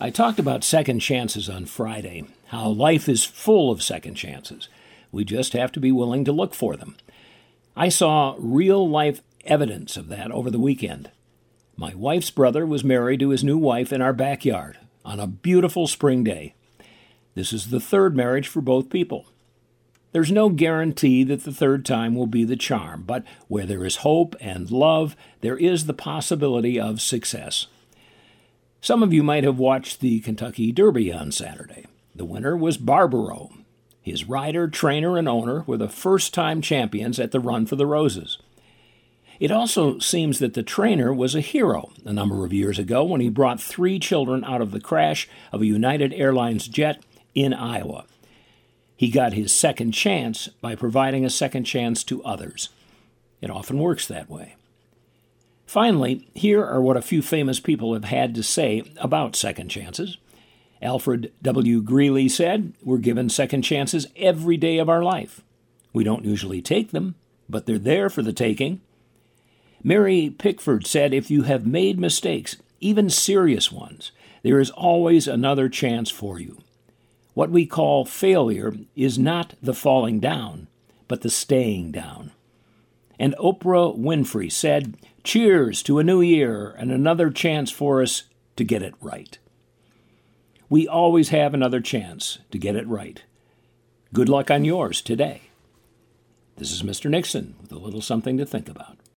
I talked about second chances on Friday, how life is full of second chances. We just have to be willing to look for them. I saw real life evidence of that over the weekend. My wife's brother was married to his new wife in our backyard on a beautiful spring day. This is the third marriage for both people. There's no guarantee that the third time will be the charm, but where there is hope and love, there is the possibility of success. Some of you might have watched the Kentucky Derby on Saturday. The winner was Barbaro. His rider, trainer, and owner were the first time champions at the Run for the Roses. It also seems that the trainer was a hero a number of years ago when he brought three children out of the crash of a United Airlines jet in Iowa. He got his second chance by providing a second chance to others. It often works that way. Finally, here are what a few famous people have had to say about second chances. Alfred W. Greeley said, We're given second chances every day of our life. We don't usually take them, but they're there for the taking. Mary Pickford said, If you have made mistakes, even serious ones, there is always another chance for you. What we call failure is not the falling down, but the staying down. And Oprah Winfrey said, Cheers to a new year and another chance for us to get it right. We always have another chance to get it right. Good luck on yours today. This is Mr. Nixon with a little something to think about.